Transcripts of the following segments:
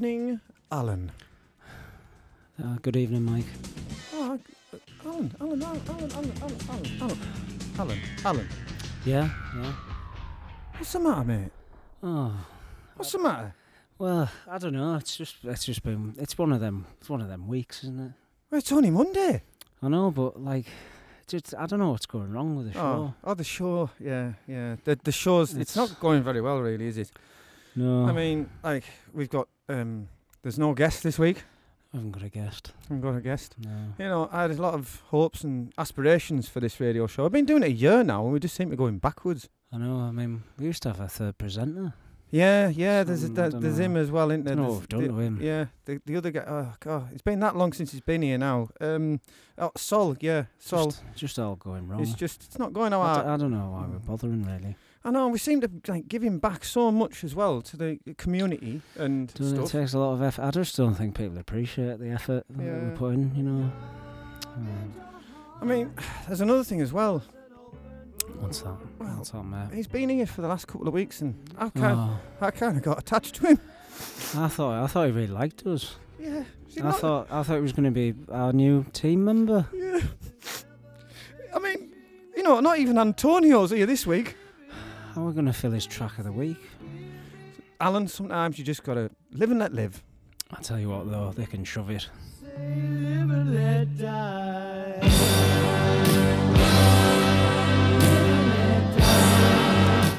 Evening, Alan. Uh, good evening, Mike. Oh, Alan, Alan, Alan, Alan, Alan, Alan, Alan, Alan. Yeah, yeah. What's the matter, mate? Oh, What's the matter? well, I don't know. It's just, it's just been, it's one of them, it's one of them weeks, isn't it? Well, it's only Monday. I know, but like, just, I don't know what's going wrong with the Oh, show. oh, the show. Yeah, yeah. The the show's. It's, It's- not going very well, really, is it? No, I mean, like we've got. Um There's no guest this week. I haven't got a guest. I haven't got a guest. No. You know, I had a lot of hopes and aspirations for this radio show. I've been doing it a year now, and we just seem to be going backwards. I know. I mean, we used to have a third presenter. Yeah, yeah. There's a, Some- I there- don't there's him as well, isn't there? Don't know There's what we've done the- him. Yeah, the the other guy. Oh god, it's been that long since he's been here now. Um, oh, Sol. Yeah, Sol. Just, just all going wrong. It's just it's not going how I, I, I don't know why we're bothering really. I know we seem to like give him back so much as well to the community and Doesn't it takes a lot of effort. I just don't think people appreciate the effort that Yeah. we put in. You know. Um, I mean, there's another thing as well. what's that? Well, what's that, mate? He's been here for the last couple of weeks, and I kind Oh, I kind of got attached to him. I thought I thought he really liked us. Yeah, I thought I thought he was going to be our new team member. Yeah. I mean, you know, not even Antonio's here this week. How are we going to fill his track of the week? Alan, sometimes you just gotta live and let live. I tell you what, though, they can shove it.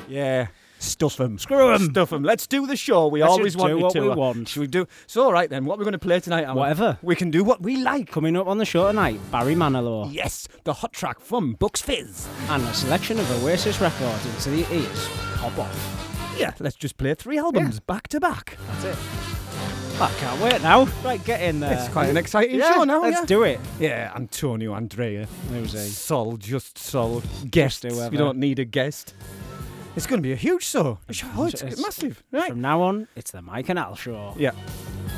Yeah. Stuff 'em. Screw 'em. Stuff 'em. Let's do the show we Let's always just do wanted what to. we want. Should we do? So, all right then. What we're going to play tonight, Alan? Whatever. We can do what we like. Coming up on the show tonight, Barry Manilow Yes, the hot track from Bucks Fizz. and a selection of Oasis records into the ears. Hop off. Yeah, let's just play three albums back to back. That's it. I can't wait now. Right, get in there. It's quite an exciting yeah, show now. Let's yeah? do it. Yeah, Antonio, Andrea, Who's he? Sol, just Sol, guests. whoever. We don't need a guest. It's going to be a huge show. Oh, it's, It's- massive, right? From now on, it's the Mike and Al show. Yeah.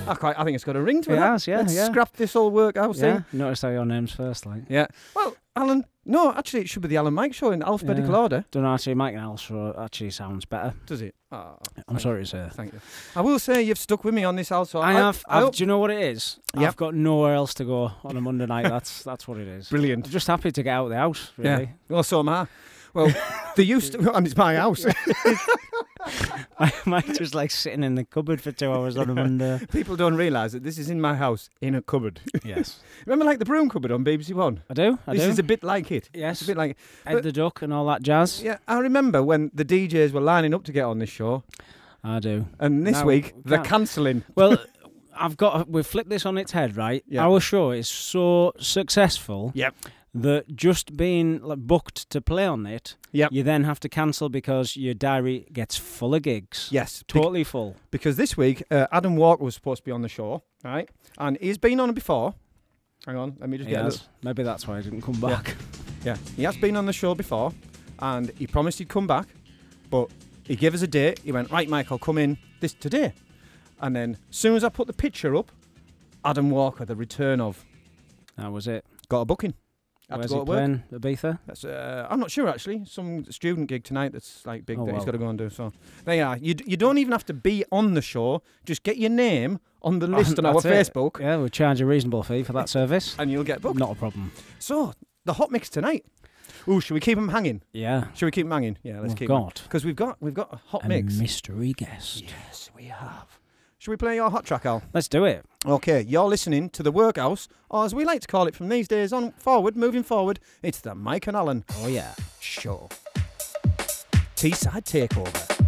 I quite. I think it's got a ring to it. It has, yeah, Let's yeah. scrap this whole Workhouse Yeah. thing. Notice how your name's first, like. Yeah. Well, Alan. No, actually, it should be the Alan Mike show in alphabetical Yeah. order. Don't know, actually, Mike and Al show actually sounds better. Does it? Oh, I'm sorry you. to say. Thank you. I will say you've stuck with me on this also. I have. I I've, hope- do you know what it is? Yep. I've got nowhere else to go on a Monday night. That's that's what it is. Brilliant. I'm just happy to get out of the house. Really. Yeah. Well, so am I. Well, they used to, and it's my house. I might just like sitting in the cupboard for two hours on a Monday. People don't realise that this is in my house in a cupboard. yes, Remember, like the broom cupboard on BBC One. I do. I this do. is a bit like it. yes, It's a bit like. Ed the Duck and all that jazz. Yeah, I remember when the DJs were lining up to get on this show, I do. and this Now, week we they're cancelling. Well, I've got. We've flipped this on its head, right? Yeah. Our show is so successful. Yep. That just being like, booked to play on it, Yep. you then have to cancel because your diary gets full of gigs. Yes, Totally full. because this week uh, Adam Walker was supposed to be on the show, right? And he's been on it before. Hang on, let me just He get has. Maybe that's why he didn't come Yeah. back. Yeah, he has been on the show before, and he promised he'd come back, but he gave us a date. He went, right, Mike, I'll come in this today. And then, as soon as I put the picture up, Adam Walker, the return of, That was it. got a booking. Had Where's to he go to work. Ibiza? That's uh, I'm not sure actually. Some student gig tonight that's like big Oh, that he's well. got to go and do. So there you are. You, d- you don't even have to be on the show. Just get your name on the list on our it. Facebook, Yeah, we'll charge a reasonable fee for that service. and you'll get booked. Not a problem. So the hot mix tonight. Ooh, should we keep them hanging? Yeah. Should we keep them hanging? Yeah, let's We've keep got because we've got we've got a hot a mix. mystery guest. Yes, we have. Should we play your hot track, Al? Let's do it. Okay, you're listening to the Workhouse, or as we like to call it from these days on forward, moving forward, it's the Mike and Alan Oh yeah. Show. Teesside Takeover.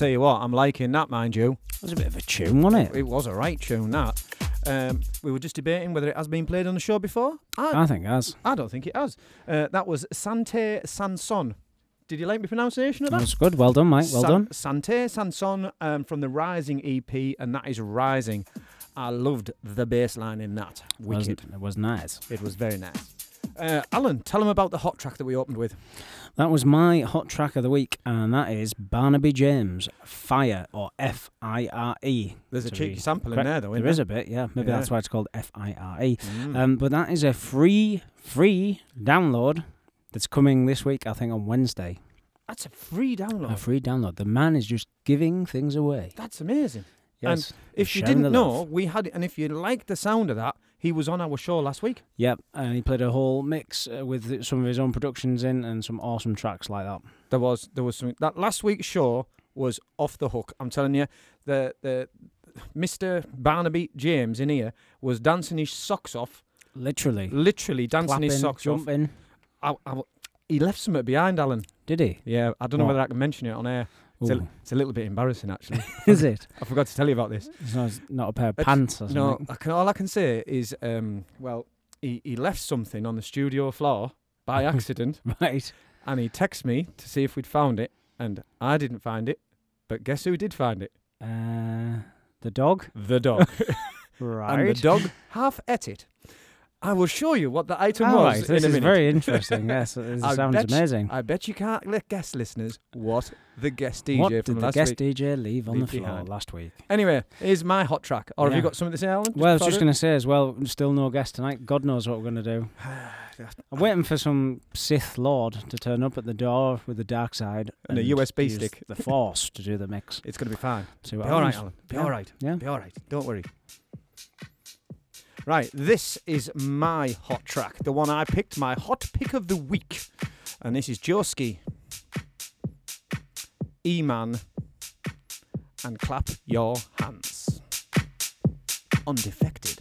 Tell you what, I'm liking that, mind you. It was a bit of a tune, wasn't it? It was a right tune, that. Um, we were just debating whether it has been played on the show before. I, I think it has. I don't think it has. Uh, that was Sante Sanson. Did you like my pronunciation of That That's good. Well done, Mike. Well San- done. Sante Sanson um, from the Rising EP, and that is Rising. I loved the bass line in that. Was- Wicked. It was nice. It was very nice. Uh, Alan, tell them about the hot track that we opened with. That was my hot track of the week, and that is Barnaby James, Fire, or F I R E. There's a cheeky sample in there, though, isn't There is a bit, yeah. Maybe Yeah. that's why it's called F I R E. Mm. Um, but that is a free, free download that's coming this week, I think, on Wednesday. That's a free download. A free download. The man is just giving things away. That's amazing. Yes. If you didn't know, we had, and if you liked the sound of that, he was on our show last week. Yep, and he played a whole mix uh, with some of his own productions in and some awesome tracks like that. There was, there was something that last week's show was off the hook. I'm telling you, the the Mr. Barnaby James in here was dancing his socks off, Literally. literally dancing Clapping, his socks off. jumping. I, I, he left something behind, Alan. Did he? Yeah, I don't know What? whether I can mention it on air. It's a, it's a little bit embarrassing, actually. Is it? I forgot to tell you about this. It's not, not a pair of It's- pants or something. No, I can, all I can say is, um, well, he, he left something on the studio floor by accident, Right. and he texted me to see if we'd found it, and I didn't find it. But guess who did find it? Uh, the dog. The dog. Right. and the dog half ate it. I will show you what the item All was right, this is minute. very interesting. Yes, it I sounds bet you- amazing. I bet you can't let guest listeners what the guest DJ what from did the guest week. DJ leave on the floor behind? last week? Anyway, here's my hot track. Or have you got something to say, Alan? Well, I was just going to say as well, still no guest tonight. God knows what we're going to do. I'm waiting for some Sith Lord to turn up at the door with the dark side And a USB stick. the Force to do the mix. It's going to be fine. See Be what all right, Alan. Be yeah. all right. Yeah. Be all right. Don't worry. Right, this is my hot track, the one I picked, my hot pick of the week. And this is Joeski, E Man, and Clap Your Hands. on Defected.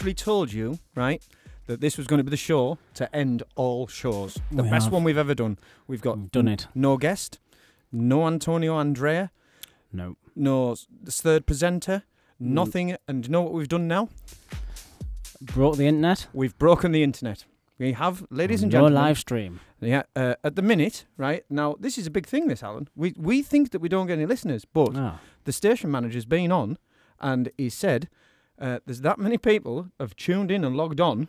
Literally told you, right, that this was going to be the show to end all shows. The We best have. one we've ever done. We've got We've done it. no guest, no Antonio Andrea, No. no s- third presenter, Mm. nothing. And you know what we've done now? Broke the internet. We've broken the internet. We have, ladies and gentlemen. no gentlemen. live stream. Yeah, uh, at the minute, right now, this is a big thing. This Alan, we we think that we don't get any listeners, but Ah. the station manager's been on, and he said uh, there's that many people have tuned in and logged on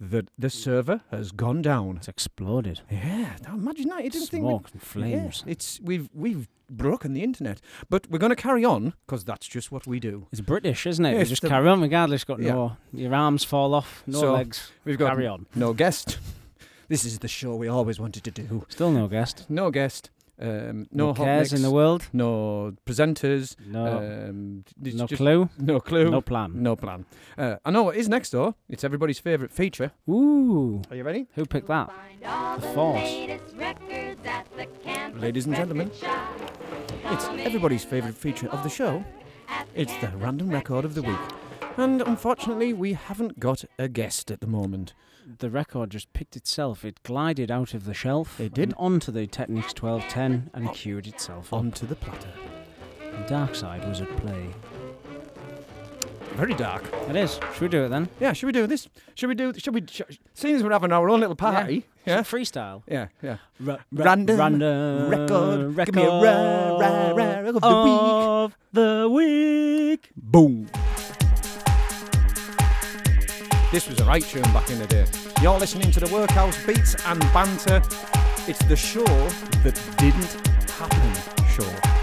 that the server has gone down. It's exploded. Yeah, imagine that. You didn't think Smoke and we'd- flames. Yeah, it's we've we've broken the internet, but we're going to carry on because that's just what we do. It's British, isn't it? Yeah, you just the- carry on regardless. Got Yeah. no, your arms fall off, no So, legs. We've got Carry on. no guest. this is the show we always wanted to do. Still no guest. No guest. Um, no, No cares in the world. No presenters. No, um, no just- clue. No clue. No plan. No plan. Uh, I know what is next though. It's everybody's favourite feature. Ooh, Are you ready? who picked that? The Force. Ladies and gentlemen, It's everybody's favourite feature of the show. It's the random record of the week. And unfortunately, we haven't got a guest at the moment. The record just picked itself. It glided out of the shelf. It did. Onto the Technics 1210 and queued itself up. Onto the platter. The dark side was at play. Very dark. It is. Should we do it then? Yeah, should we do this? Should we do? Should we? Sh- seeing as we're having our own little party. Yeah. Freestyle. Yeah. Yeah. Ra- Random random record. Give me a ra- ra- ra- of the of the week. Boom. This was a right tune back in the day. You're listening to the Workhouse Beats and Banter. It's the show that didn't happen show.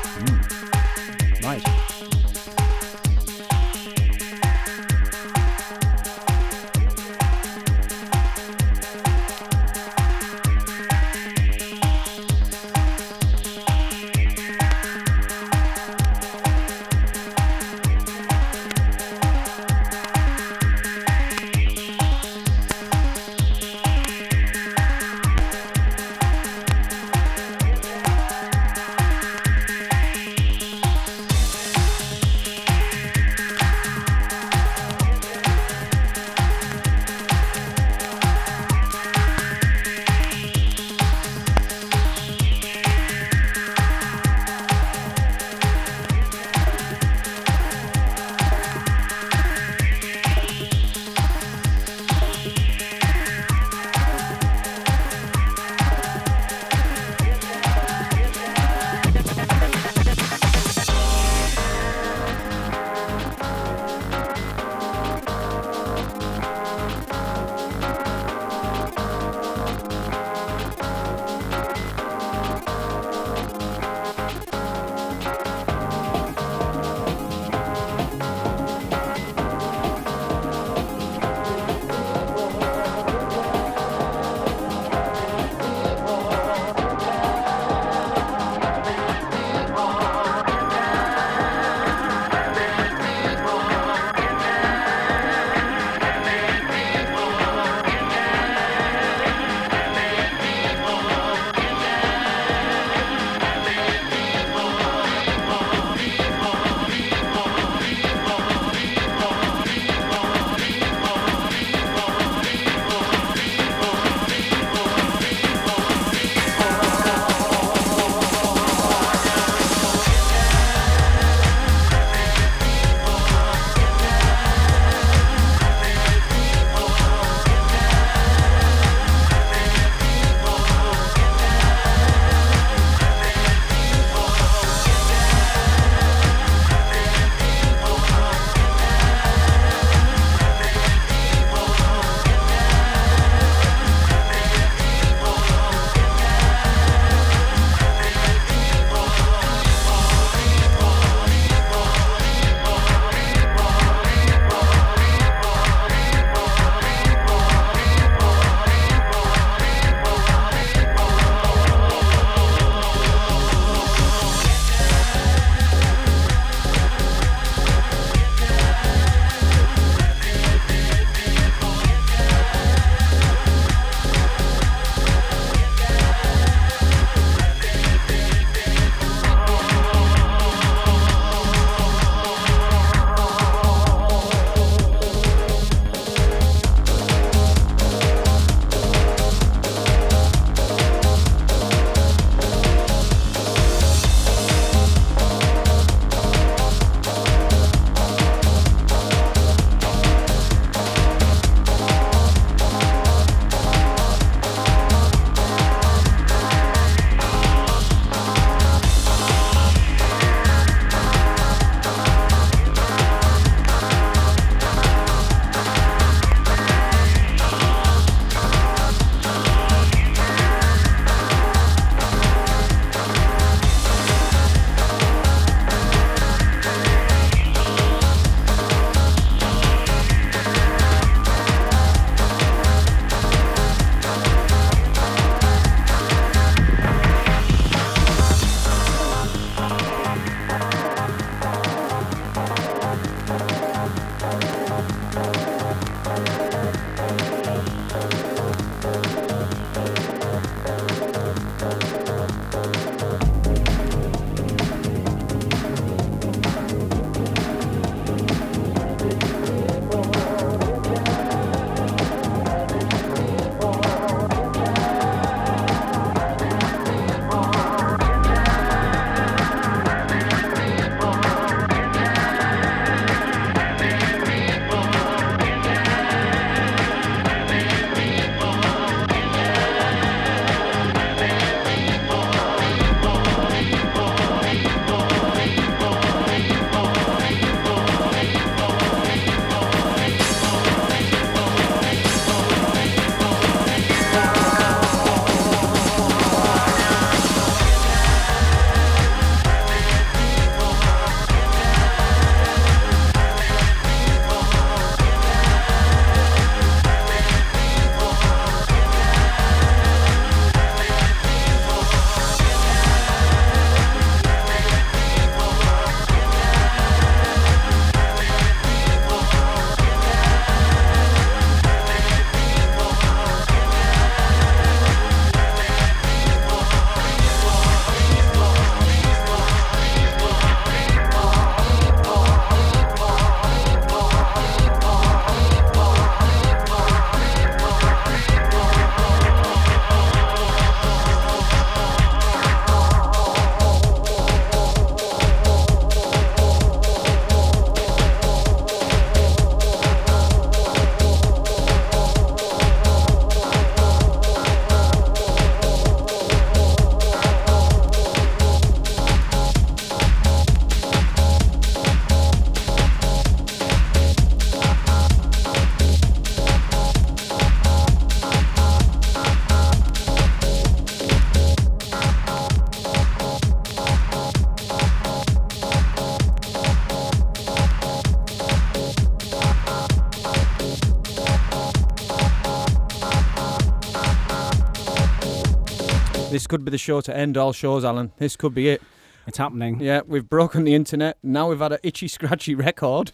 This could be the show to end all shows, Alan. This could be it. It's happening. Yeah, we've broken the internet. Now we've had an itchy, scratchy record.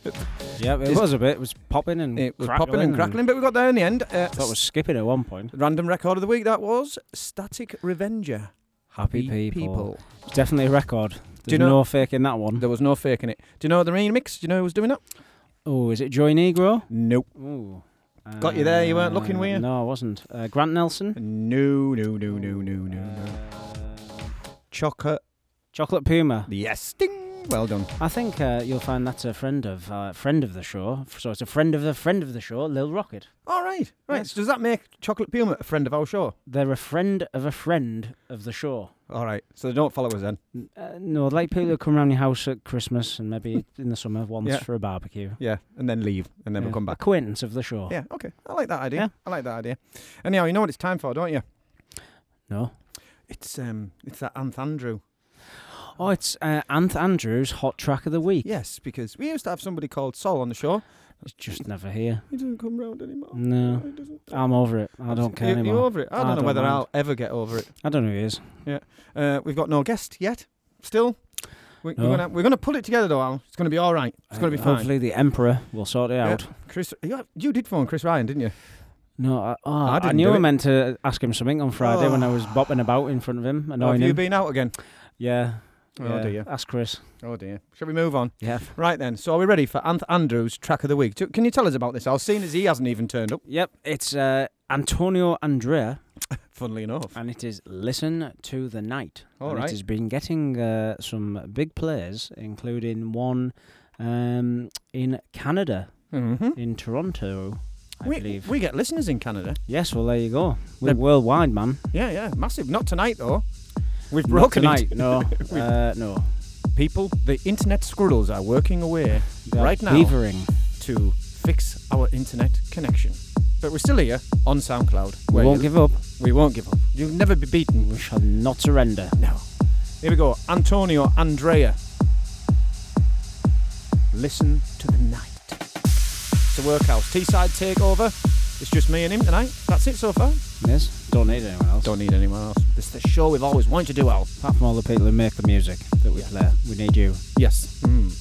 Yeah, it was a bit. It was popping and It was popping and crackling, but we got there in the end. Uh, Thought it was skipping at one point. random record of the week. That was Static Revenger. Happy Happy people. It's definitely a record. There's you know- no faking that one. There was no faking it. Do you know the remix? Do you know who was doing that? Oh, is it Joey Negro? Nope. Ooh. Got you there, you weren't looking, were you? No, I wasn't. Uh, Grant Nelson. No, no, no, no, no, no, no. Chocolate. Chocolate Puma. Yes. Ding. Well done. I think uh, you'll find that's a friend of uh, friend of the show. So it's a friend of the friend of the show, Lil Rocket. All right. Right. Yes. So does that make Chocolate Puma a friend of our show? They're a friend of a friend of the show. All right. So they don't follow us then. Uh, no, like people who come around your house at Christmas and maybe in the summer once Yeah. for a barbecue. Yeah. And then leave and never Yeah. come back. Acquaintance of the show. Yeah. Okay. I like that idea. Yeah. I like that idea. Anyhow, you know what it's time for, don't you? No. It's um, it's that Anth Andrew. Oh, it's uh, Anth Andrews' hot track of the week. Yes, because we used to have somebody called Sol on the show. It's just never here. He doesn't come round anymore. No. I'm over it. I don't care You- anymore. You over it? I don't I know don't whether mind. I'll ever get over it. I don't know who he is. Uh, we've got no guest yet. Still, we, No. we're gonna we're gonna pull it together though. Al. It's gonna be all right. It's gonna be Uh, fine. Hopefully the Emperor will sort it Yeah. out. Chris, you, you did phone Chris Ryan, didn't you? No, I, oh, I I, knew I meant to ask him something on Friday when I was Oh. bopping about in front of him, annoying have you him. been out again? yeah. Oh, yeah. dear. Ask Chris. Oh dear. Shall we move on? Yeah. Right then. So are we ready for Anth Andrews' track of the week? Can you tell us about this? Al, seeing as he hasn't even turned up. Yep. It's uh, Antonio Andrea, Funnily enough. and it is "Listen to the Night." All and right. It has been getting uh, some big plays, including one um, in Canada, Mm-hmm. in Toronto, I We, believe. we get listeners in Canada. yes. Well, there you go. We're They're- worldwide, man. Yeah, yeah, massive. Not tonight though. We've Not broken tonight. it. No. uh, no. People, the internet squirrels are working away They're right now Beavering. to fix our internet connection. But we're still here on SoundCloud. We won't give up. We won't give up. You'll never be beaten. We shall not surrender. No. Here we go. Antonio Andrea. Listen to the night. It's a workhouse. Teesside takeover. It's just me and him tonight. That's it so far. Yes. Don't need anyone else. Don't need anyone else. This is the show we've always wanted to do, Al. Apart from all the people who make the music that we play, we need you. Yes. Mm.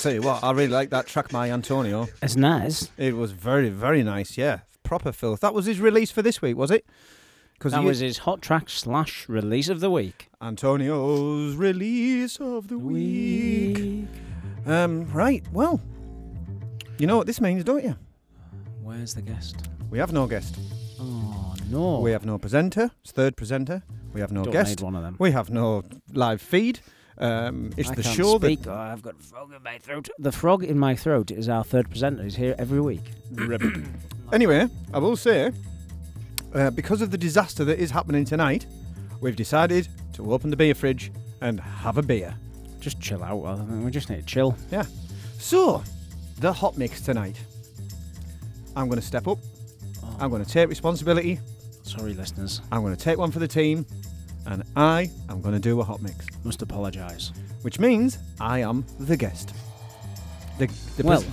Tell you what, I really like that track by Antonio. It's nice. It was very, very nice. Yeah, proper filth. That was his release for this week, was it? Because That was his hot track slash release of the week. Antonio's release of the week. Um, right. Well, you know what this means, don't you? Where's the guest? We have no guest. Oh no. We have no presenter. It's third presenter. We have no Don't guest. need one of them. We have no live feed. Um, it's I the show speak. Oh, I've got a frog in my throat. The frog in my throat is our third presenter. He's here every week. Anyway, I will say, uh, because of the disaster that is happening tonight, we've decided to open the beer fridge and have a beer. Just chill out. I think we just need to chill. Yeah. So, the hot mix tonight. I'm going to step up. Oh. I'm going to take responsibility. Sorry, listeners. I'm going to take one for the team. And I am going to do a hot mix. Must apologise. Which means I am the guest. The, the Well,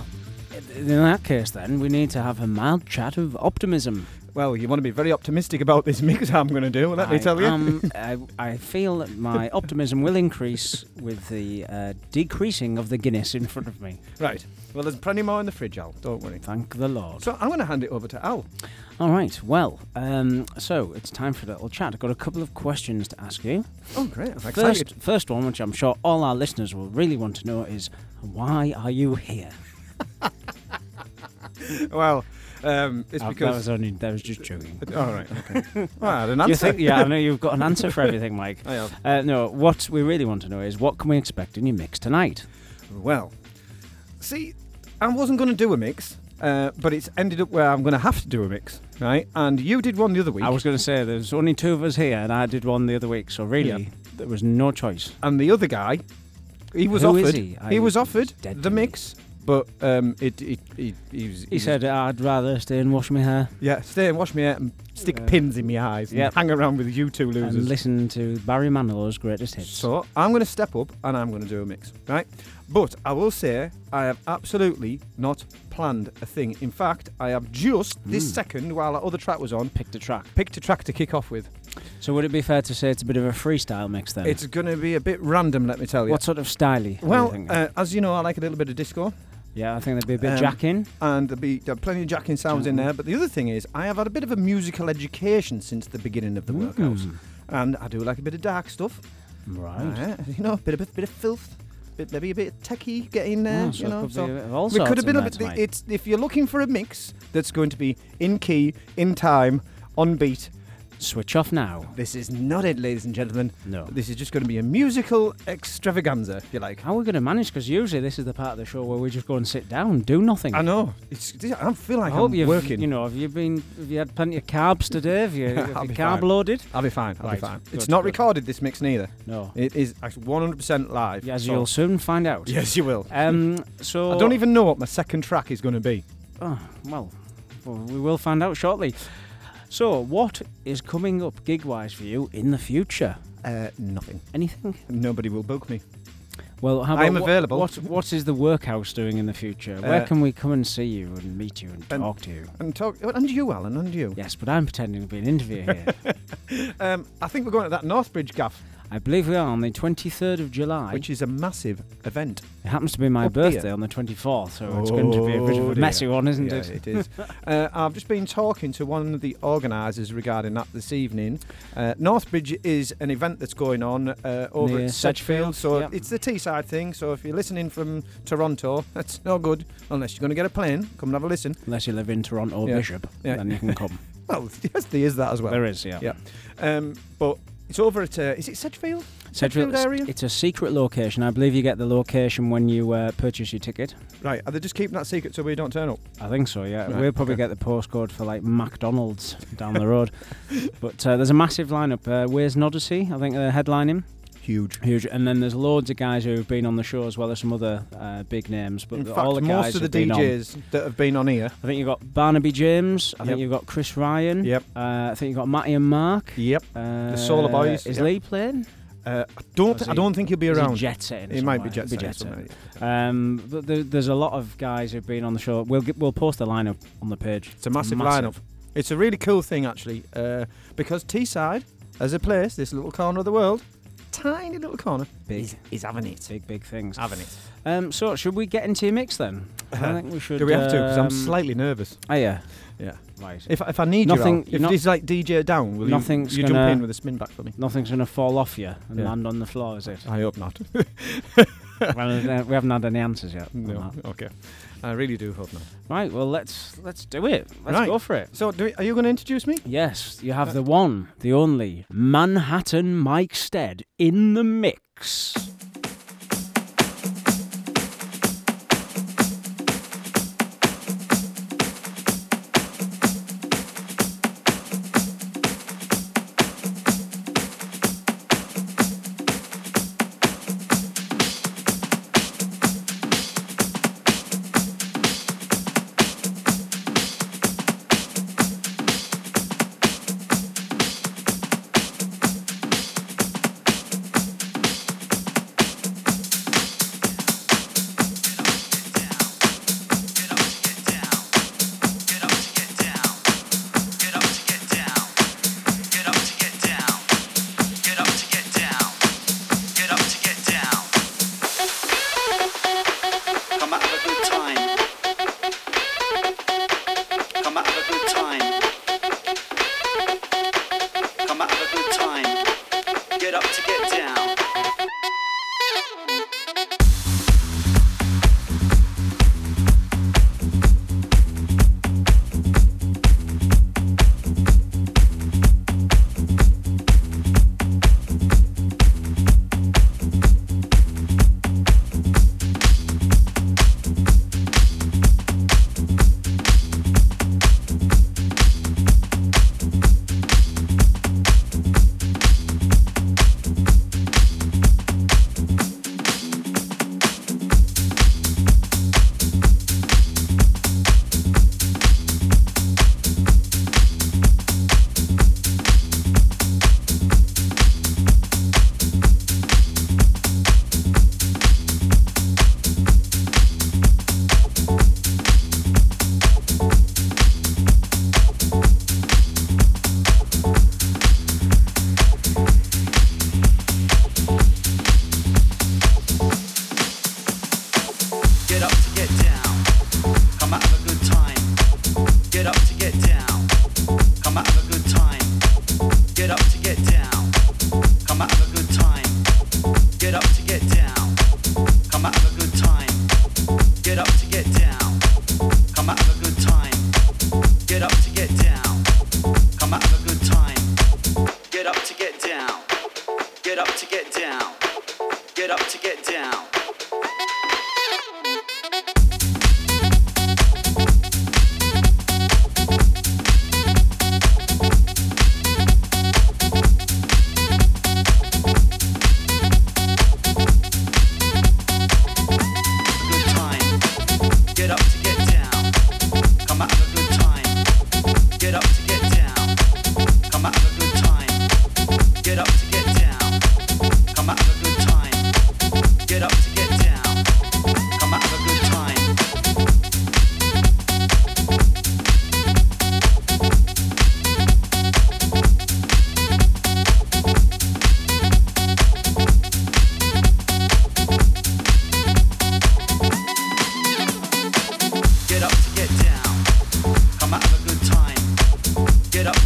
in that case, then we need to have a mild chat of optimism. Well, you want to be very optimistic about this mix I'm going to do, let me tell you. am- I, I feel that my optimism will increase with the uh, decreasing of the Guinness in front of me. right. Well, there's plenty more in the fridge, Al. Don't worry. Thank the Lord. So I'm going to hand it over to Al. All right. Well, um, so it's time for a little chat. I've got a couple of questions to ask you. Oh, great. I'm excited. First, first one, which I'm sure all our listeners will really want to know, is why are you here? Well, um, it's Oh, that because. was only that was just joking. All right. Okay. well, I had an You answer. think? Yeah, I know you've got an answer for everything, Mike. I have. Uh, no, what we really want to know is what can we expect in your mix tonight? Well, see, I wasn't going to do a mix, uh, but it's ended up where I'm going to have to do a mix, right? And you did one the other week, I was going to say there's only two of us here, and I did one the other week, so really Yeah. there was no choice. and the other guy, he was Who offered. he? I- was offered the mix, but um, it, it, it, he was. He was- said I'd rather stay and wash my hair "Yeah, stay and wash my hair and stick pins in my eyes yep. and hang around with you two losers." and listen to Barry Manilow's greatest hits. So I'm going to step up and I'm going to do a mix, right? But I will say I have absolutely not planned a thing. In fact, I have just this Mm. second, while that other track was on, Picked a track. picked a track to kick off with. So would it be fair to say it's a bit of a freestyle mix then? It's going to be a bit random, let me tell you. what sort of styly? are you well, uh, as you know, I like a little bit of disco, yeah, I think there'd be a bit um, jack in. and there'll be, there'll be plenty of jacking sounds in there. But the other thing is, I have had a bit of a musical education since the beginning of the workhouse, and I do like a bit of dark stuff. Right. Right, you know, a bit of bit of filth, bit, maybe a bit of techie, get in there. Oh, you know, so be a bit of all we could have been a bit. It's if you're looking for a mix that's going to be in key, in time, on beat. Switch off now. This is not it, ladies and gentlemen. No. This is just going to be a musical extravaganza, if you like. How are we going to manage? Because usually this is the part of the show where we just go and sit down, do nothing. I know. It's. I feel like I I'm you've, working. you know, have you been, have you had plenty of carbs today? Have you, have you carb fine. loaded? I'll be fine. I'll Right, be fine. good, It's not good. recorded. This mix neither. No. It is actually 100% live. As so- you'll soon find out. Yes, you will. Um. So I don't even know what my second track is going to be. Oh, well, well, we will find out shortly. So, what is coming up gig-wise for you in the future? Uh, nothing. Anything? Nobody will book me. Well, how I'm what- available. What, what is the workhouse doing in the future? Where Uh, can we come and see you and meet you and and- talk to you? And talk. And you, Alan, and you. Yes, but I'm pretending to be an interviewer here. Um, I think we're going to that Northbridge gaff, I believe we are on the 23rd of July. which is a massive event. it happens to be my here. birthday on the 24th, so it's going to be a bit of Oh, a dear. messy one, isn't yeah, it? it is. uh, I've just been talking to one of the organisers regarding that this evening. Uh, Northbridge is an event that's going on uh, over Near at Sedgefield, Sedgefield, so yep. it's the Teesside thing. So if you're listening from Toronto, that's no good unless you're going to get a plane. Come and have a listen. Unless you live in Toronto Yeah. Bishop, Yeah. then you can come. Well, yes, there is that as well. there is, yeah. Yeah. Um, but it's over at uh, is it Sedgefield? Sedgefield Sedgefield area? It's a secret location. I believe you get the location when you uh, purchase your ticket. Right. Are they just keeping that secret so we don't turn up? I think so. Yeah, Right, we'll probably okay. get the postcode for like McDonald's down the road. but uh, there's a massive lineup. Uh, Where's Odyssey? I think they're headlining. Huge. Huge. And then there's loads of guys who have been on the show as well as some other uh, big names. But In the- fact, all the guys most of the been on. DJs that have been on here. I think you've got Barnaby James. I Yep. think you've got Chris Ryan. Yep. Uh, I think you've got Matty and Mark. Yep. Uh, Solar Boys, Is yep. Lee playing? Uh, I don't. Is I don't think he'll be Is he around. jet setting. He might be jet Be setting. Um, but there, there's a lot of guys who've been on the show. We'll get, we'll post the lineup on the page. It's a massive, lineup. It's a really cool thing actually, uh, because Teesside, as a place, this little corner of the world, tiny little corner. Big. He's, he's having it. Big, big things. Having it. Um, so, should we get into your mix then? I think we should. Do we have to? Because I'm um, slightly nervous. Oh, yeah. Yeah. Right. If, if I need Nothing- you, if not- this like DJ down, will Nothing's you, you jump gonna- in with a spin back for me? Nothing's going to fall off you and Yeah. land on the floor, is it? I hope not. well, uh, we haven't had any answers yet. on no. that. Okay. I really do hope not. Right. Well, let's let's do it. Let's Right. go for it. So, do, are you going to introduce me? Yes, you have uh, the one, the only Manhattan Mike Stead in the mix.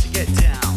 To get down.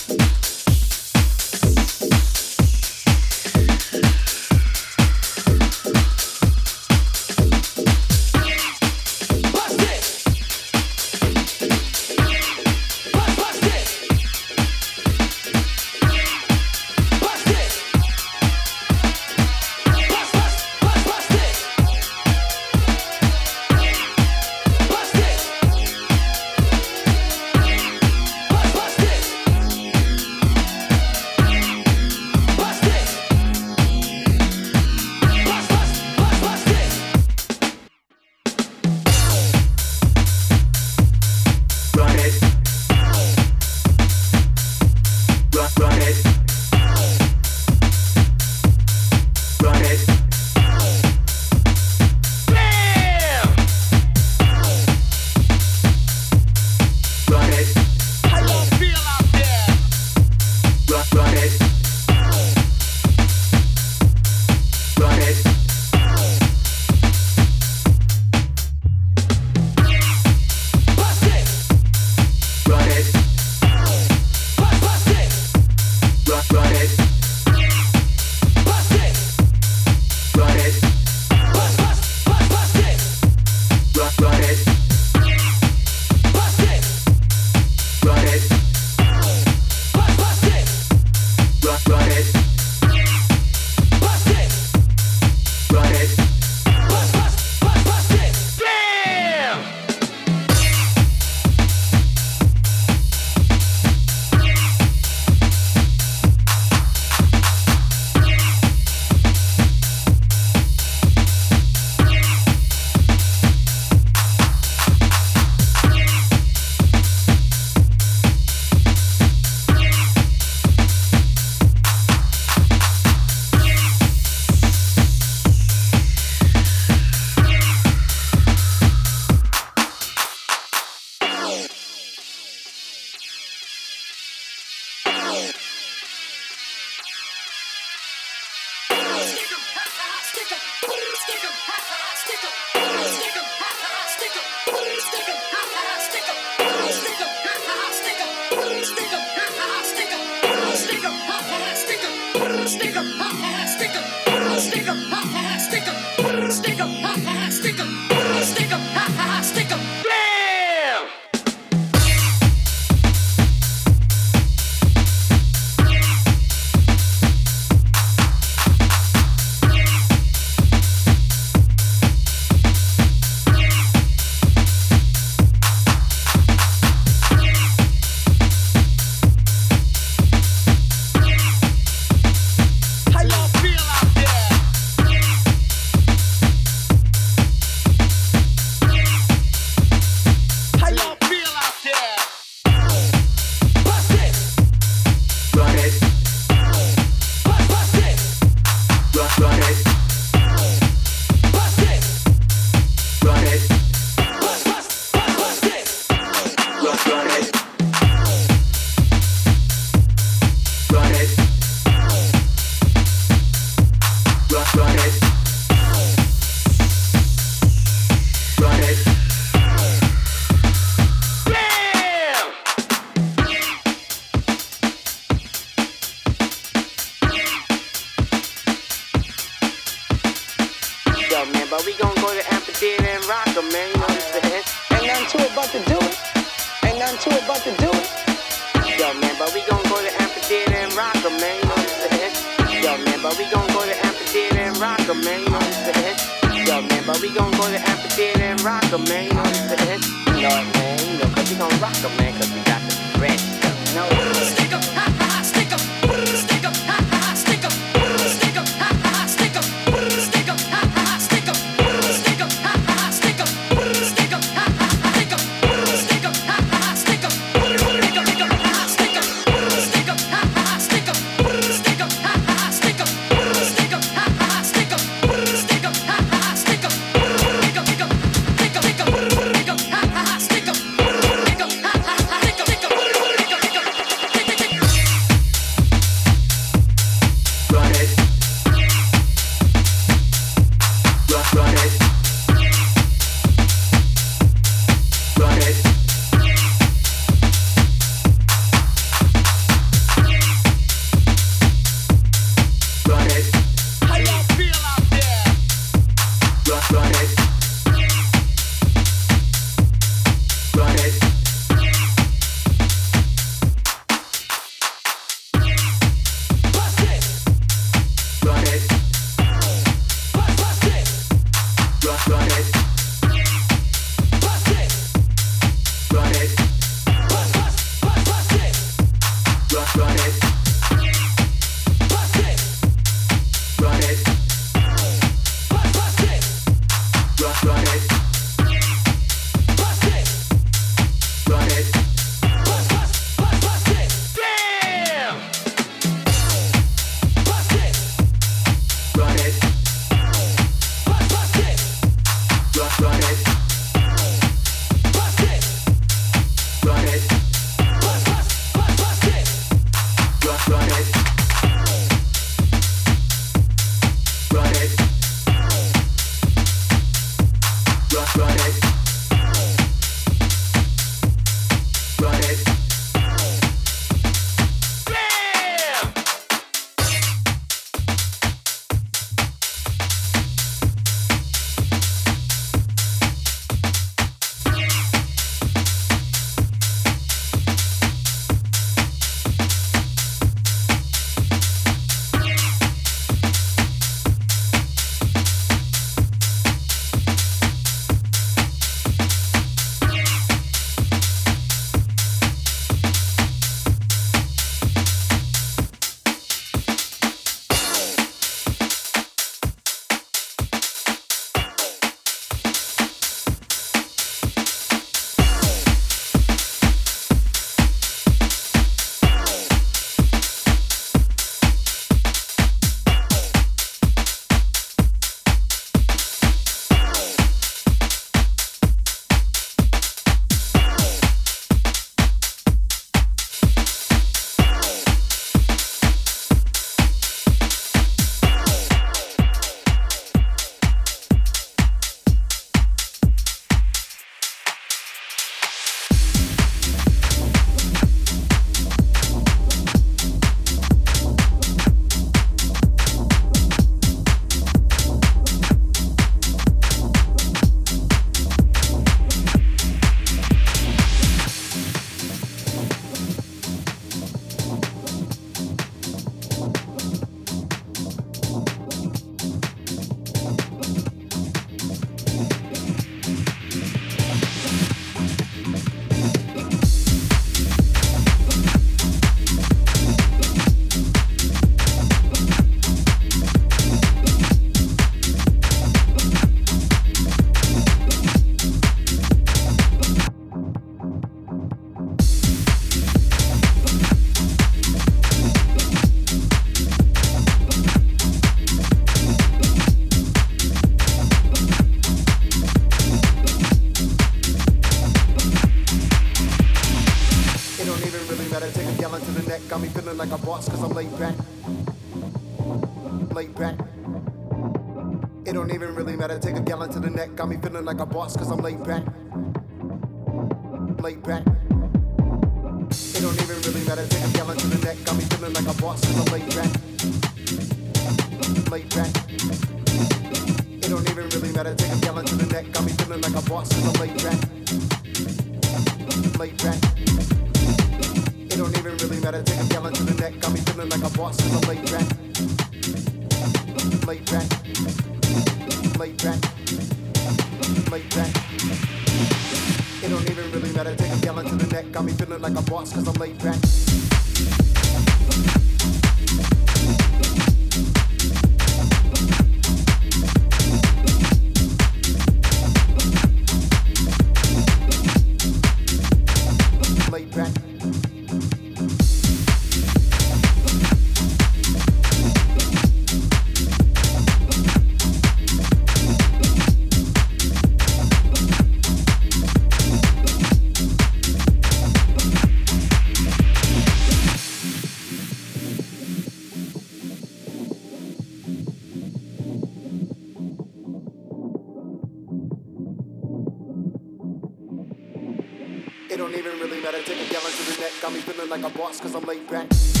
don't even really matter. Take a gallon to the neck, got me feeling like a boss cause I'm laid back.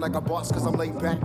like a boss, cause I'm laid back.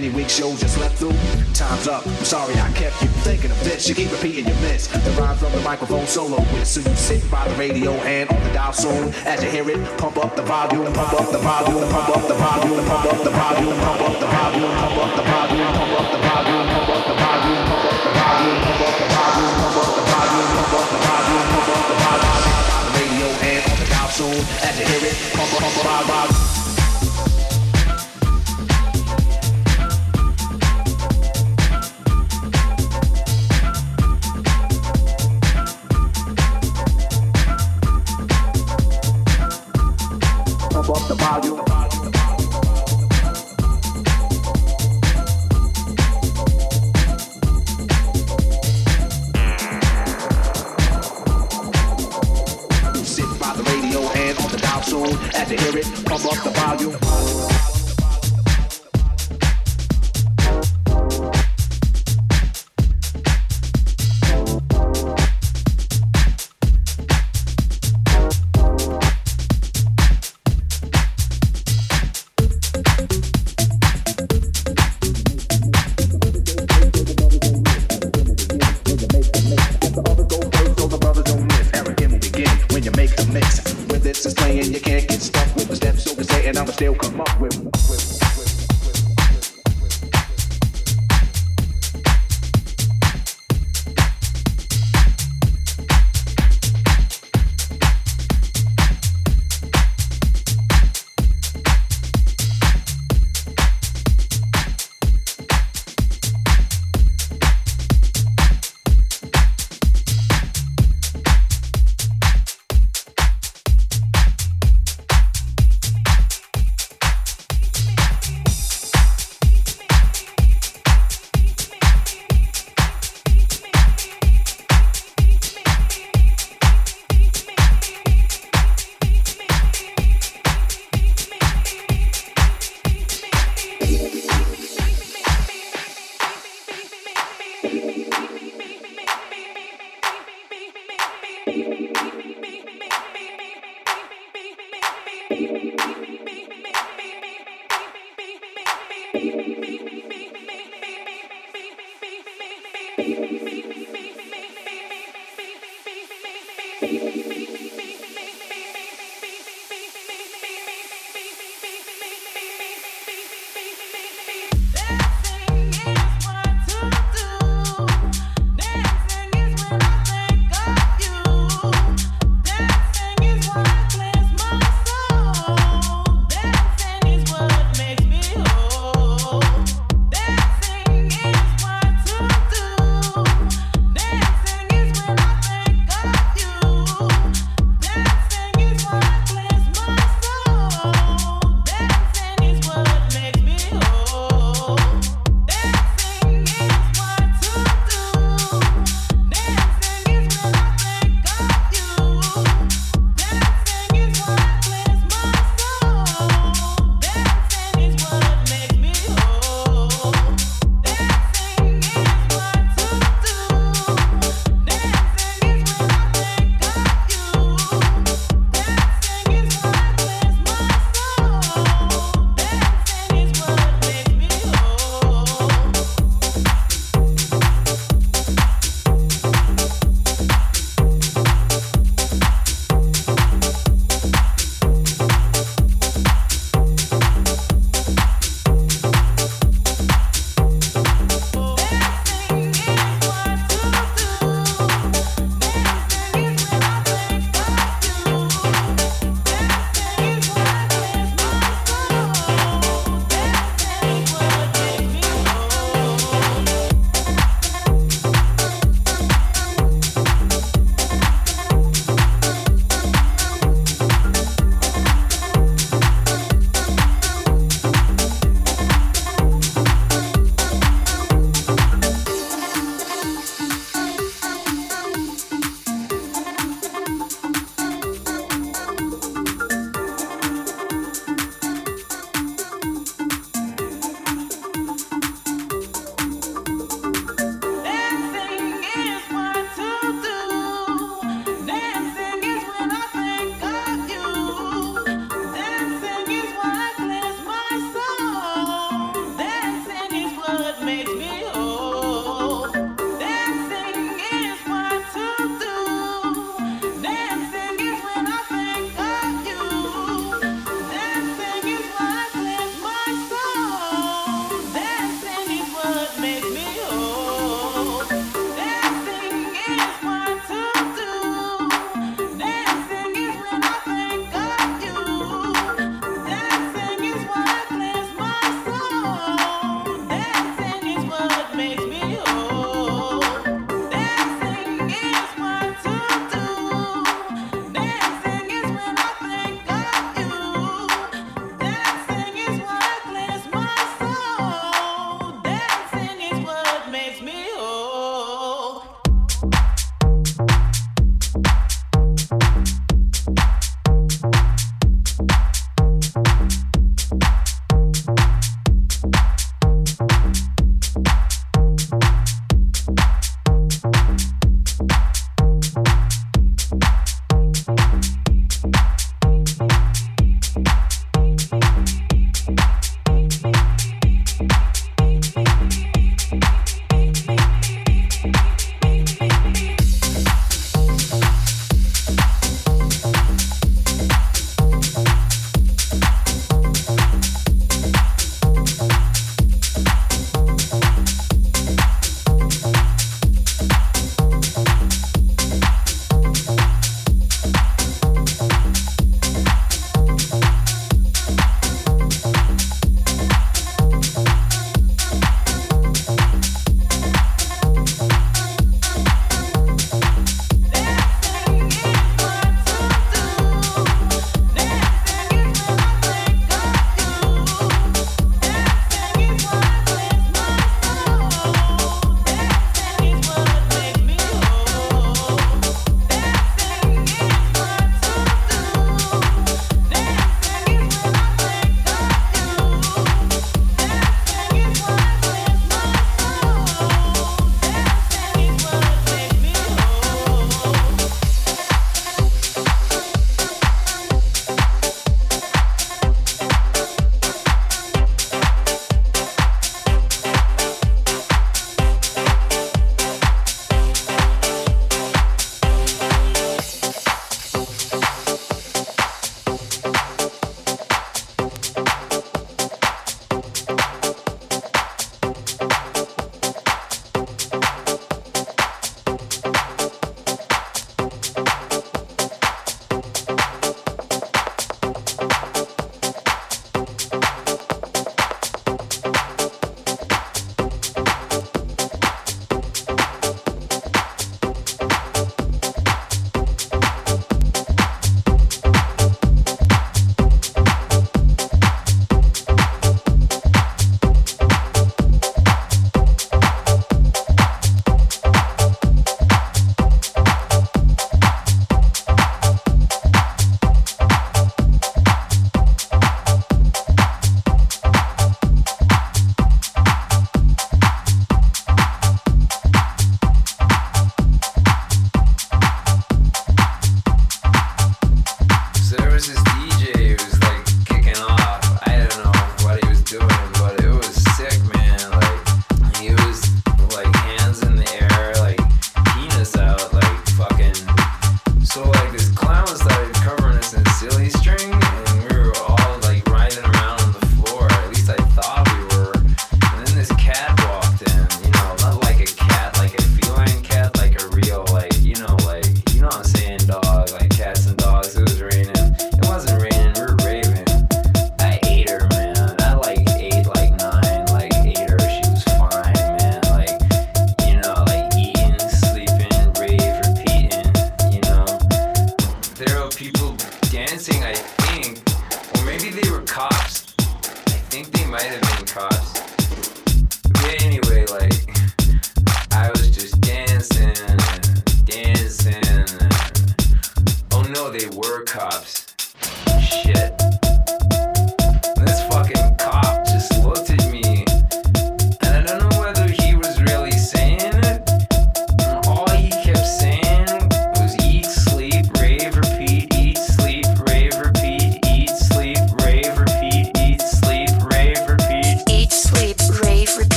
many weeks shows you slept through? Time's up. I'm sorry I kept you thinking of this. You keep repeating your miss. The rhyme from the microphone solo with. So you sit by the radio and on the dial soon. As you hear it, pump up the volume, pump up the volume, pump up the volume, pump up the volume, pump up the volume, pump up the volume, pump up the volume, pump up the volume, pump up the volume, pump up the volume, pump up the volume, pump up the volume, pump up the volume. Pump up the volume. Pump up the volume. Pump up the volume. Pump up the volume. Pump up the volume. Pump up the volume. pump up the volume. rádio.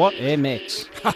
What a mix.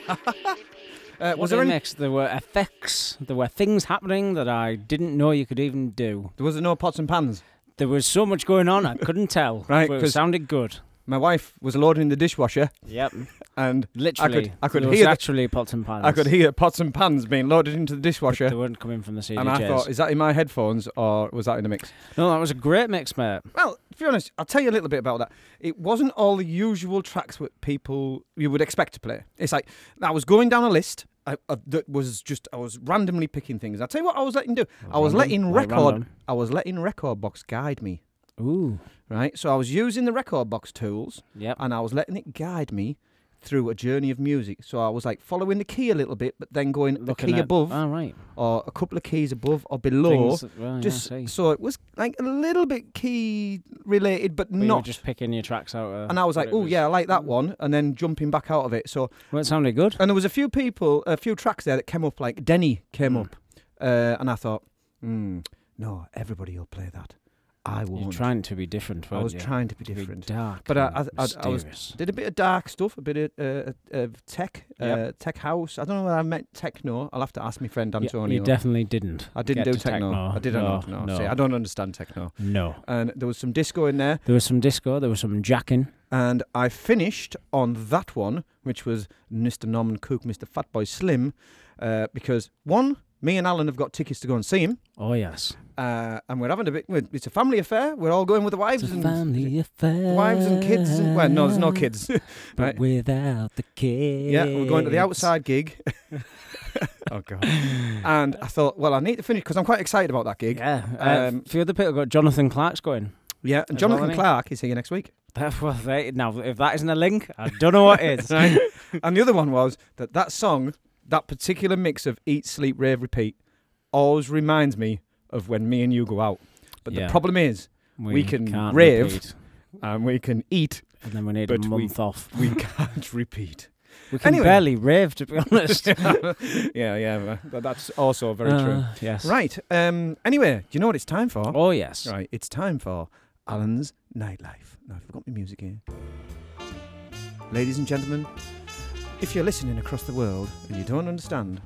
Uh, was a there any? mix. There were effects. There were things happening that I didn't know you could even do. There was no pots and pans. There was so much going on, I couldn't tell. Right, but it 'cause- sounded good. My wife was loading the dishwasher. Yep. And Literally. I could, I could there was hear actually pots and pans. I could hear pots and pans being loaded into the dishwasher. They weren't coming from the CDJs. and I thought, is that in my headphones or was that in the mix? No, that was a great mix, mate. Well, to be honest, I'll tell you a little bit about that. It wasn't all the usual tracks that people you would expect to play. It's like I was going down a list. I, I, that was just I was randomly picking things. I'll tell you what I was letting do. I was letting record. random? I was letting rekordbox guide me. Ooh. Right. So I was using the rekordbox tools. Yep. And I was letting it guide me through a journey of music. So I was like following the key a little bit, but then going a key above, all right. or a couple of keys above or below. Things that- right, I just see. so it was like a little bit key related, but But you were not. just picking your tracks out. Of and I was what like, it oh yeah, I like that one, and then jumping back out of it. So Well, it sounded good. and there was a few people, a few tracks there that came up. Like Denny came Mm. up, uh, and I thought, mm, no, everybody will play that. I won't. You're trying to be different, I was you? trying to be To be different. dark but I, I, I, I was did a bit of dark stuff, a bit of uh, of tech, uh, tech house. I don't know whether I meant techno. I'll have to ask my friend Yeah, Antonio. you definitely didn't. I didn't do to techno. I didn't no, know. No, no. See, I don't understand techno. No. And there was some disco in there, There was some disco. There was some jacking. and I finished on that one, which was Mr. Norman Cook, Mr. Fatboy Slim, uh, because one, me and Alan have got tickets to go and see him. Oh yes. Uh, and we're having a bit. It's a family affair. We're all going with the wives It's a and family affair. wives and kids. And, well, no, there's no kids. But right. without the kids. Yeah, we're going to the outside gig. oh god! And I thought, well, I need to finish because I'm quite excited about that gig. Yeah. Uh, Um, a few other people got Jonathan Clark's going. Yeah, and well, Jonathan? Clark is here next week. They- now, if that isn't a link, I don't know what is. And the other one was that that song, that particular mix of Eat, Sleep, Rave, Repeat, always reminds me of when me and you go out. But Yeah. the problem is, we, We can rave repeat. and we can eat, And then we need a but we- month off. we can't repeat. We can Anyway. barely rave, to be honest. yeah, yeah, but that's also very true. Uh, yes. Right. Um. Anyway, do you know what it's time for? Oh, yes. Right. It's time for Alan's nightlife. Now, I've forgot my music here. Ladies and gentlemen, if you're listening across the world and you don't understand,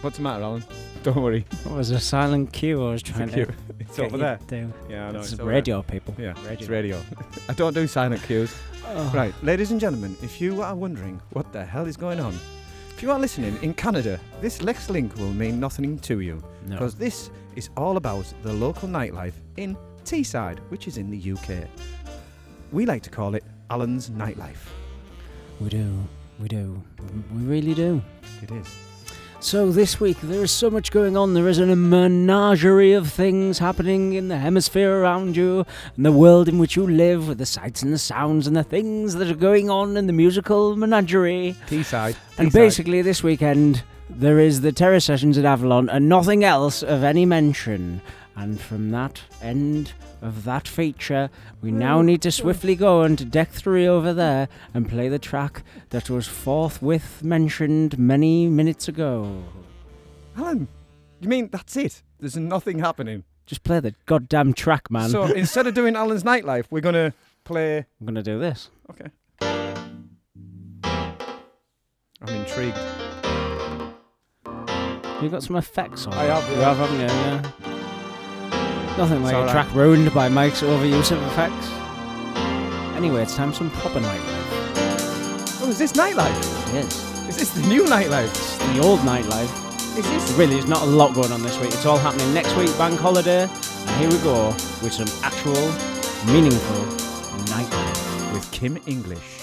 what's the matter, Alan? Don't worry. What was a silent cue I was trying cue. to It's get over there. to do. Yeah, I know. It's it's over radio, people. Yeah, radio. it's radio. I don't do silent cues. Oh. Right, ladies and gentlemen, if you are wondering what the hell is going on, if you are listening in Canada, this next link will mean nothing to you No. because this is all about the local nightlife in Teesside, which is in the UK. We like to call it Alan's Nightlife. We do. We do. We really do. It is. So this week there is so much going on. There is a menagerie of things happening in the hemisphere around you, and the world in which you live, with the sights and the sounds and the things that are going on in the musical menagerie. Teesside. And basically, this weekend there is the Terror Sessions at Avalon, and nothing else of any mention. And from that end of that feature, we now need to swiftly go on to deck three over there and play the track that was forthwith mentioned many minutes ago. Alan, you mean that's it? There's nothing happening. Just play the goddamn track, man. So instead of doing Alan's Nightlife, we're to play. I'm gonna do this. Okay. I'm intrigued. You got some effects on. I have, You have, haven't you? Yeah. Nothing like a track ruined by Mike's overuse of effects. Anyway, it's time for some proper nightlife. Oh, is this Nightlife? Yes. Is this the new Nightlife? It's the old nightlife. Is this? Really, there's not a lot going on this week. It's all happening next week, bank holiday. And here we go with some actual, meaningful nightlife. With Kim English.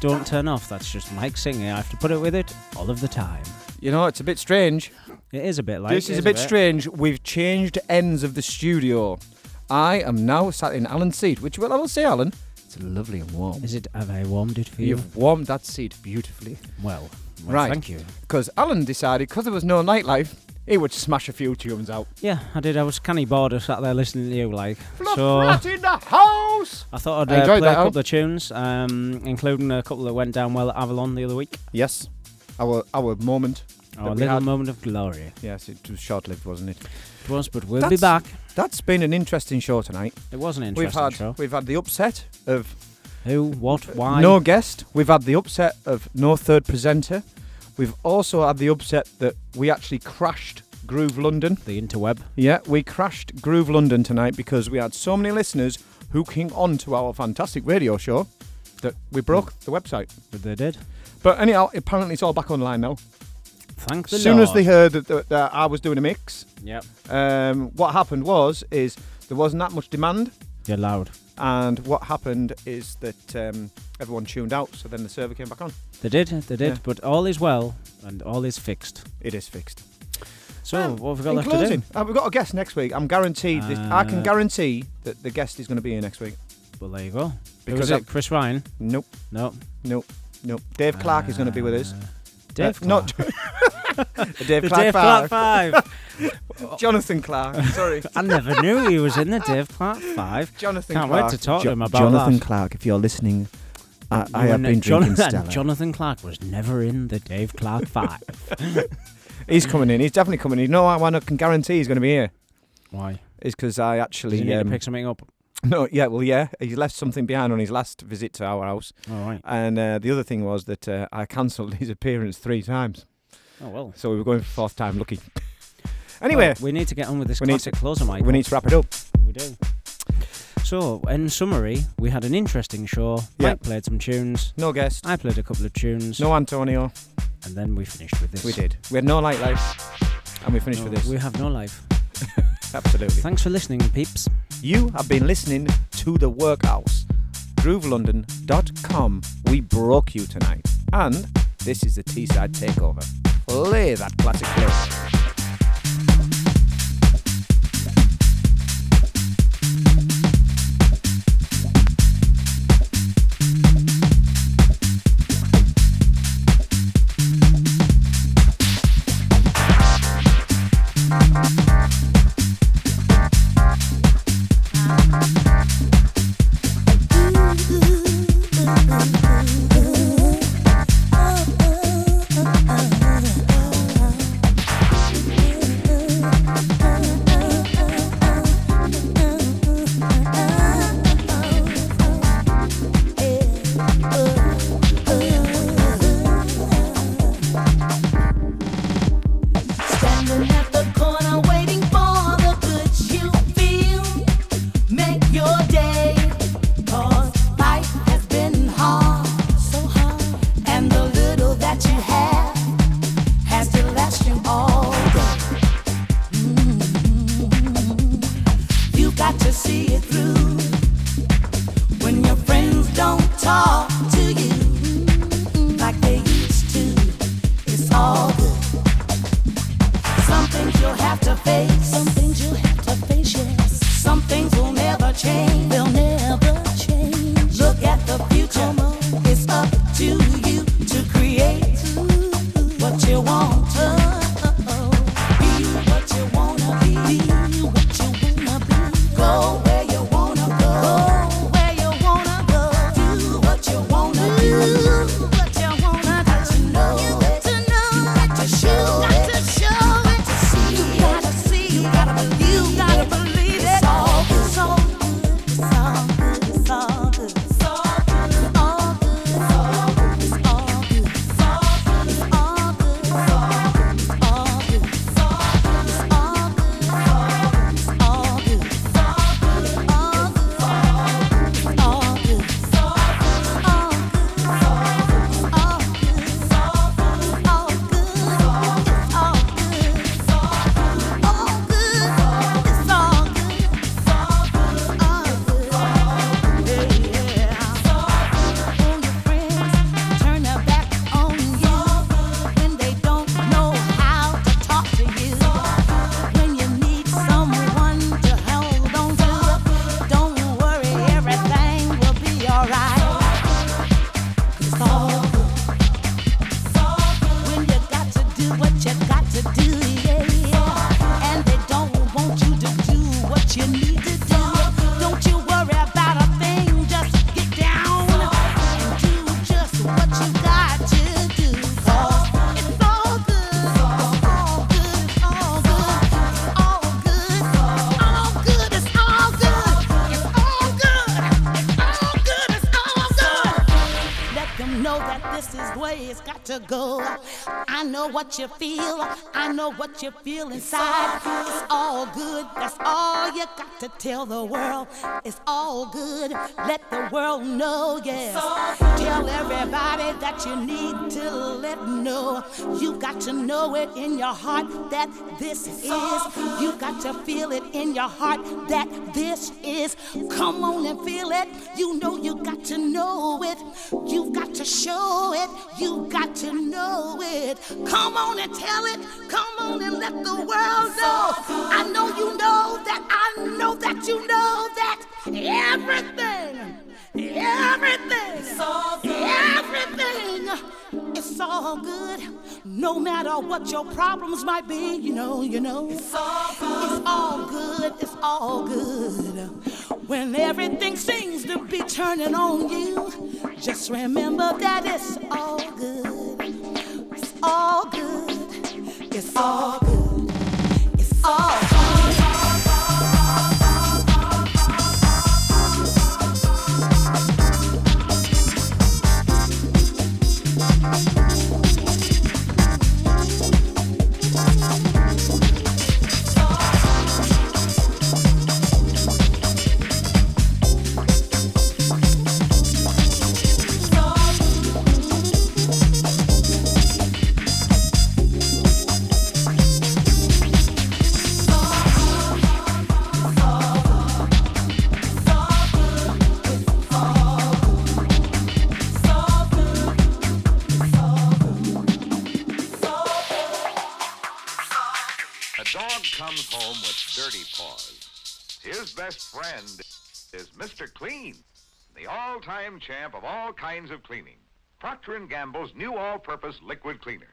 Don't turn off. That's just Mike singing. I have to put it with it all of the time. You know, it's a bit strange. It is a bit like. this is a bit strange. We've changed ends of the studio. I am now sat in Alan's seat, which, well, I will say, Alan, it's lovely and warm. Is it? Have I warmed it for you? You've warmed that seat beautifully. Well, well, right. Thank you. Because Alan decided, because there was no nightlife, he would smash a few tunes out. Yeah, I did. I was canny bored. I sat there listening to you, like. Fluff so in the house! I thought I'd I uh, play a that, Al. couple of tunes, um, including a couple that went down well at Avalon the other week. Yes. Our our moment. Our little had. moment of glory. Yes, it was short lived, wasn't it? It was, but we'll be back. That's been an interesting show tonight. It was an We've had show. we've had the upset of Who, what, why? no guest. We've had the upset of no third presenter. We've also had the upset that we actually crashed Groove London. The interweb. Yeah, we crashed Groove London tonight because we had so many listeners hooking on to our fantastic radio show that we broke the website. But they did. But anyhow, apparently it's all back online now. Thank the As soon as Lord. they heard that, that, that I was doing a mix, Yep. um, what happened was is there wasn't that much demand, You're loud. And what happened is that um, everyone tuned out. So then the server came back on. They did, they did. Yeah. But all is well and all is fixed. It is fixed. So, Well, what have we got in left closing, to do? uh, we've got a guest next week. I'm guaranteed. this, I can Uh, guarantee that the guest is going to be here next week. Well, there you go. Because Because it Chris Ryan? Nope, No. nope, nope. Dave Clark is going to be with us. Uh, Dave Uh, not the Dave The Clark Dave. Clark Five. Jonathan Clark. Sorry, I never knew he was in the Dave Clark Five. Jonathan. Can't Clark. wait to talk Jo- to him about that. Jonathan that. Clark. If you're listening, I, I You have been Jonathan, drinking Stella. Jonathan Clark was never in the Dave Clark Five. He's coming in. He's definitely coming in. No, I, I can guarantee he's going to be here. Why? Is because I Does actually he need um, to pick something up? no, yeah, well, yeah, he left something behind on his last visit to our house, All right. and uh, the other thing was that uh, I cancelled his appearance three times, Oh well. so we were going for fourth time lucky. Anyway, Well, we need to get on with this we need classic closer, Mike. we need to wrap it up. We do. So, in summary, we had an interesting show. Yeah. Mike played some tunes. No guest, I played a couple of tunes. no Antonio. And then we finished with this. We did. We had no light life, and we finished No, with this. We have no life. Absolutely. Thanks for listening, peeps. You have been listening to The Workhouse. GrooveLondon.com. We broke you tonight. And this is the Teesside takeover. Play that classic clip. What you feel, I know what you feel inside. It's all good, that's all you got to tell the world. It's all good, let the world know, yes. Tell everybody that you need to let know. You got to know it in your heart that this is. You got to feel it in your heart that this is. Come on and feel it. You know you got to know it. You've got to show it. You got to know it. Come on and tell it. Come on and let the world know. I know you know that. I know that you know that. Everything. Everything. Everything. It's all good. No matter what your problems might be, you know, you know. It's all good. It's all good. It's all good. When everything seems to be turning on you, just remember that it's all good. It's all good. It's all good. It's all good. A best friend is Mr. Clean, the all-time champ of all kinds of cleaning. Procter & Gamble's new all-purpose liquid cleaner.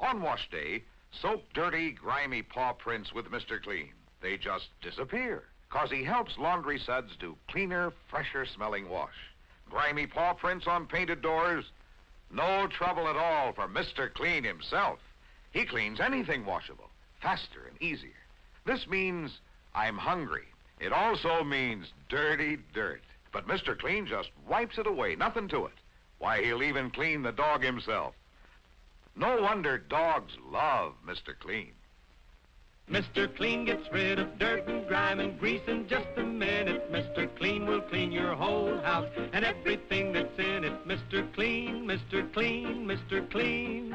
On wash day, soak dirty, grimy paw prints with Mr. Clean. They just disappear, cause he helps laundry suds do cleaner, fresher smelling wash. Grimy paw prints on painted doors, no trouble at all for Mr. Clean himself. He cleans anything washable, faster and easier. This means I'm hungry. It also means dirty dirt. But Mr. Clean just wipes it away, nothing to it. Why, he'll even clean the dog himself. No wonder dogs love Mr. Clean. Mr. Clean gets rid of dirt and grime and grease in just a minute. Mr. Clean will clean your whole house and everything that's in it. Mr. Clean, Mr. Clean, Mr. Clean.